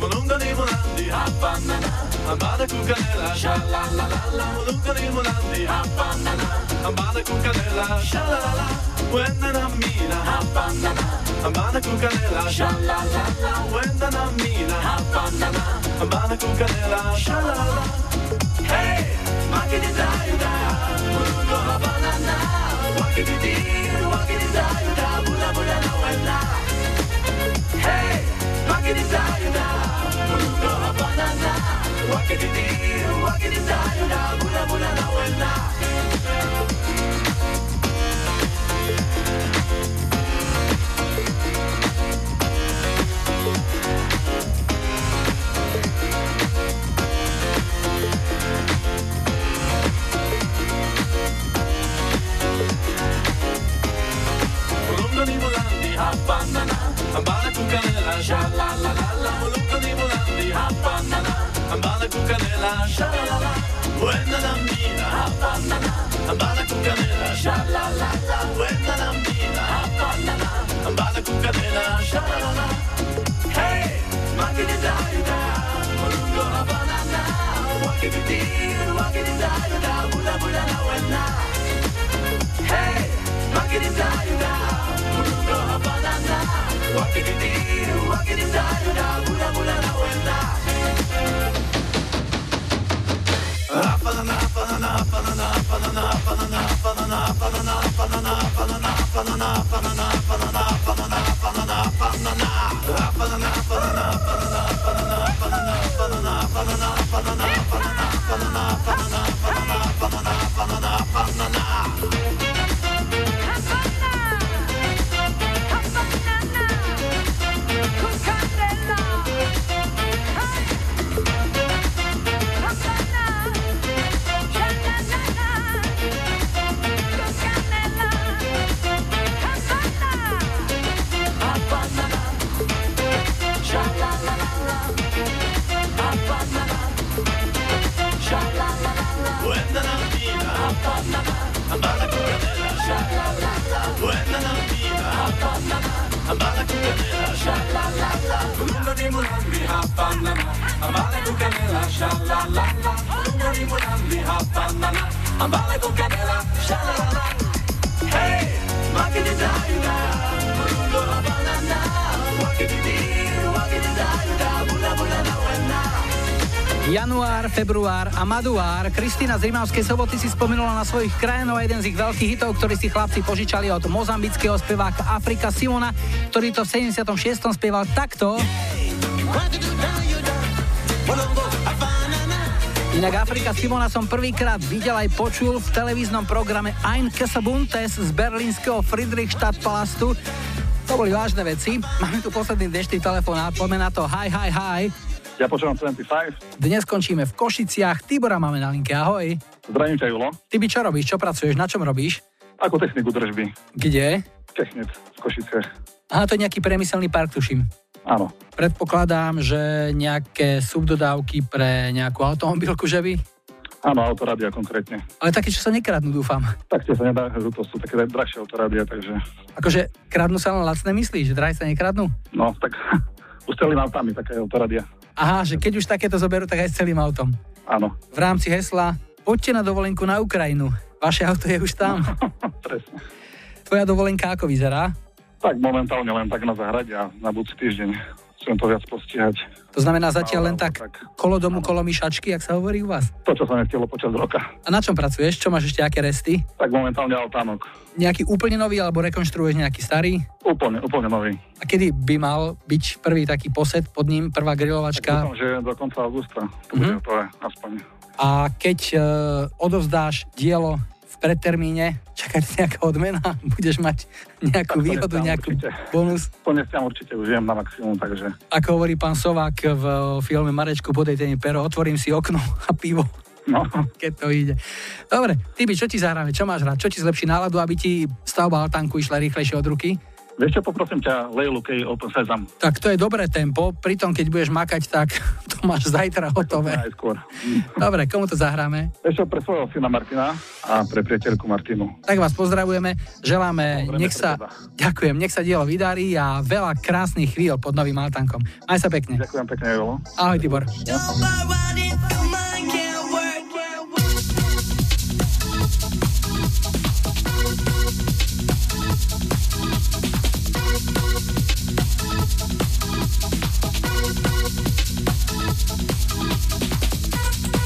Molunga limonandi, Havanana Ambada com canela, xalalala Molunga limonandi, Havanana Ambada com canela, xalala Buena mina, Havanana Ambada com canela, xalala Buena mina, Havanana Ambada com canela, xalala Hey, makini zayuda Molunga Havanana Wakini dir, wakini zayuda Bula bula na wena Hey can it Banana. Bala con canela, sha la la la la Volucani volandi, a banana Bala con canela, sha la la la Buena la mina, a banana Bala con canela, sha la la la Buena la mina, a banana Bala con canela, sha la la la Hey, macchine da da Volungo a banana Walking the deal, walking the da da Bula bula la wena Hey, macchine da da Volungo a banana Banana, banana, banana, banana, banana, banana, banana, banana. وين انا مدينة بالك وكملها شالالالا كلني ملمي هبانانا بالك وكملها شالالالا كلني ملمي هبانانا بالك وكملها شالالالا هاي ماكي ديزاينا مرونو هبانانا واكي ديدي واكي ديزاينا بولا بولا نوانا Január, február a maduár. Kristýna z Rimavskej soboty si spomenula na svojich krajinov jeden z ich veľkých hitov, ktorý si chlapci požičali od mozambického speváka Afrika Simona, ktorý to v 76. spieval takto. Inak Afrika Simona som prvýkrát videl aj počul v televíznom programe Ein Casabuntes z berlínskeho Friedrichstadtpalastu. To boli vážne veci. Máme tu posledný dnešný telefonát, poďme na to. Hi, hi, hi. Ja počúvam 25. Dnes skončíme v Košiciach. Tibora máme na linke, ahoj. Zdravím ťa, Julo. Ty by čo robíš, čo pracuješ, na čom robíš? Ako techniku držby. Kde? Technic v Košiciach. Aha, to je nejaký priemyselný park, tuším. Áno. Predpokladám, že nejaké subdodávky pre nejakú automobilku, že by? Áno, autorádia konkrétne. Ale také, čo sa nekradnú, dúfam. Tak tie sa nedá, že to sú také drahšie autorádia, takže... Akože kradnú sa len lacné myslíš, že drahé sa nekradnú? No, tak už celým autami také autorádia. Aha, že keď už takéto zoberú, tak aj s celým autom. Áno. V rámci hesla Poďte na dovolenku na Ukrajinu. Vaše auto je už tam. Presne. Tvoja dovolenka ako vyzerá? Tak momentálne len tak na zahrade a na budúci týždeň chcem to viac postihať. To znamená zatiaľ len tak kolo domu, kolo myšačky, jak sa hovorí u vás? To, čo sa nechtielo počas roka. A na čom pracuješ? Čo máš ešte aké resty? Tak momentálne altánok. Nejaký úplne nový, alebo rekonštruuješ nejaký starý? Úplne, úplne nový. A kedy by mal byť prvý taký posed pod ním, prvá grilovačka? Dúfam, že do konca augusta to bude hotové, aspoň. A keď uh, odovzdáš dielo v predtermíne, čaká nejaká odmena? Budeš mať nejakú Tak výhodu, nejakú určite. bonus? To nestiam určite, už viem na maximum, takže... Ako hovorí pán Sovák v filme Marečku podejte mi pero, otvorím si okno a pivo. No. Keď to ide. Dobre, Tibi, čo ti zahráme? Čo máš rád? Čo ti zlepší náladu, aby ti stavba altánku išla rýchlejšie od ruky? Vieš čo, poprosím ťa, Lejlu, keď Open Sesam. Tak to je dobré tempo, pritom keď budeš makať, tak to máš zajtra hotové. Najskôr. Dobre, komu to zahráme? Ešte pre svojho syna Martina a pre priateľku Martinu. Tak vás pozdravujeme, želáme, Dobre, nech sa, teba. ďakujem, nech sa dielo vydarí a veľa krásnych chvíľ pod Novým Altankom. Maj sa pekne. Ďakujem pekne, Jolo. Ahoj, Tibor. Ja. Thank you.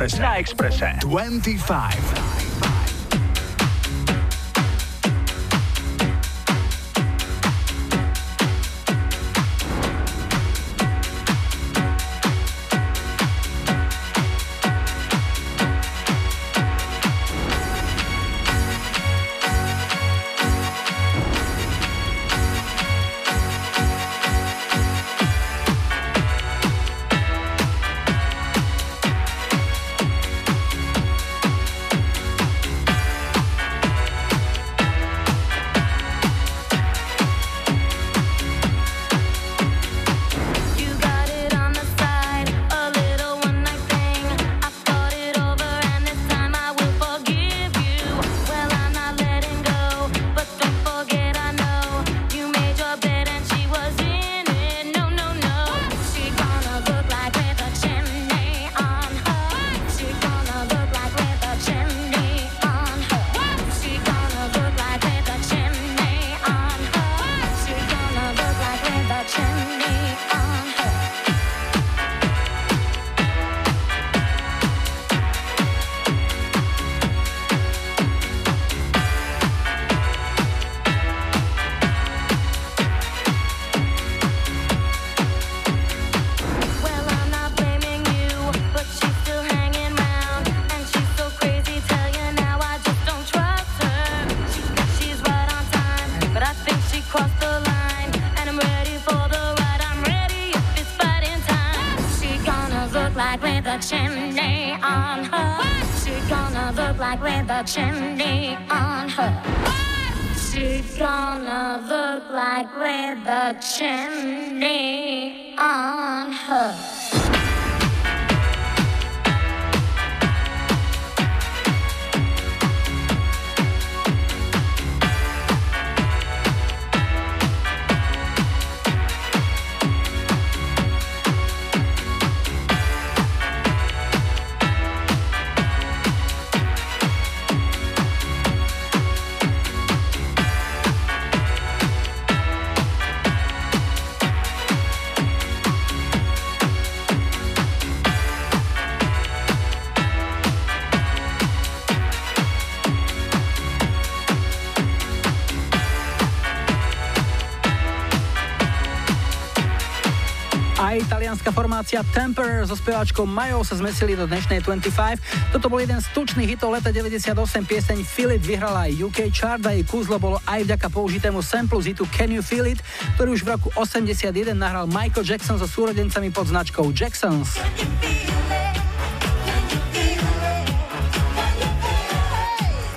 Expressa. La Expressa. 25. talianská formácia Temper so speváčkou Majou sa zmesili do dnešnej 25. Toto bol jeden z tučných hitov leta 98, pieseň Feel vyhrala aj UK chart a jej kúzlo bolo aj vďaka použitému samplu z hitu Can You Feel It, ktorý už v roku 81 nahral Michael Jackson so súrodencami pod značkou Jacksons.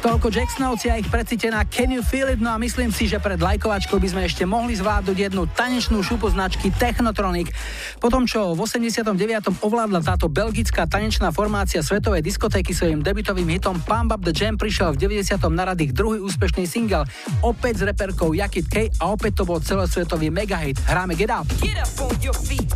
Toľko Jacksonovci a ich precitená Can You Feel It, no a myslím si, že pred lajkovačkou by sme ešte mohli zvládnuť jednu tanečnú šupu značky Technotronic. Potom, čo v 89. ovládla táto belgická tanečná formácia svetovej diskotéky svojim debitovým hitom Pump Up The Jam prišiel v 90. na radých druhý úspešný single, opäť s reperkou Jakit K a opäť to bol celosvetový megahit. Hráme Get Up. Get up on your feet.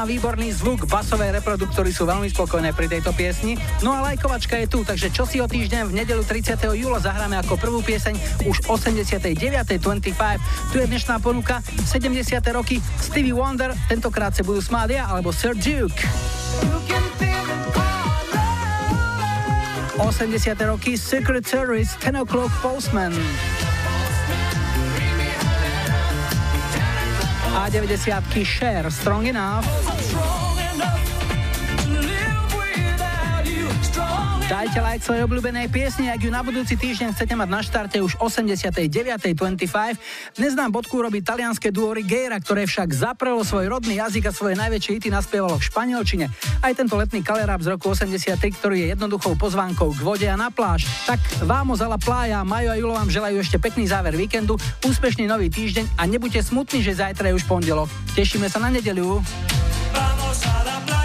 má výborný zvuk, basové reproduktory sú veľmi spokojné pri tejto piesni. No a lajkovačka je tu, takže čo si o týždeň v nedelu 30. júla zahráme ako prvú pieseň už 89.25. Tu je dnešná ponuka 70. roky Stevie Wonder, tentokrát sa budú smádia alebo Sir Duke. 80. roky Secret Service 10 o'clock Postman. A 90 Share Strong Enough. Dajte like svojej obľúbenej piesni, ak ju na budúci týždeň chcete mať na štarte už 89.25. Dnes nám bodku robí talianské duo Rigera, ktoré však zaprelo svoj rodný jazyk a svoje najväčšie hity naspievalo v španielčine. Aj tento letný kaleráp z roku 83, ktorý je jednoduchou pozvánkou k vode a na pláž. Tak vám za la plája, Majo a Julo vám želajú ešte pekný záver víkendu, úspešný nový týždeň a nebuďte smutní, že zajtra je už pondelok. Tešíme sa na nedeliu. Vamos a la playa,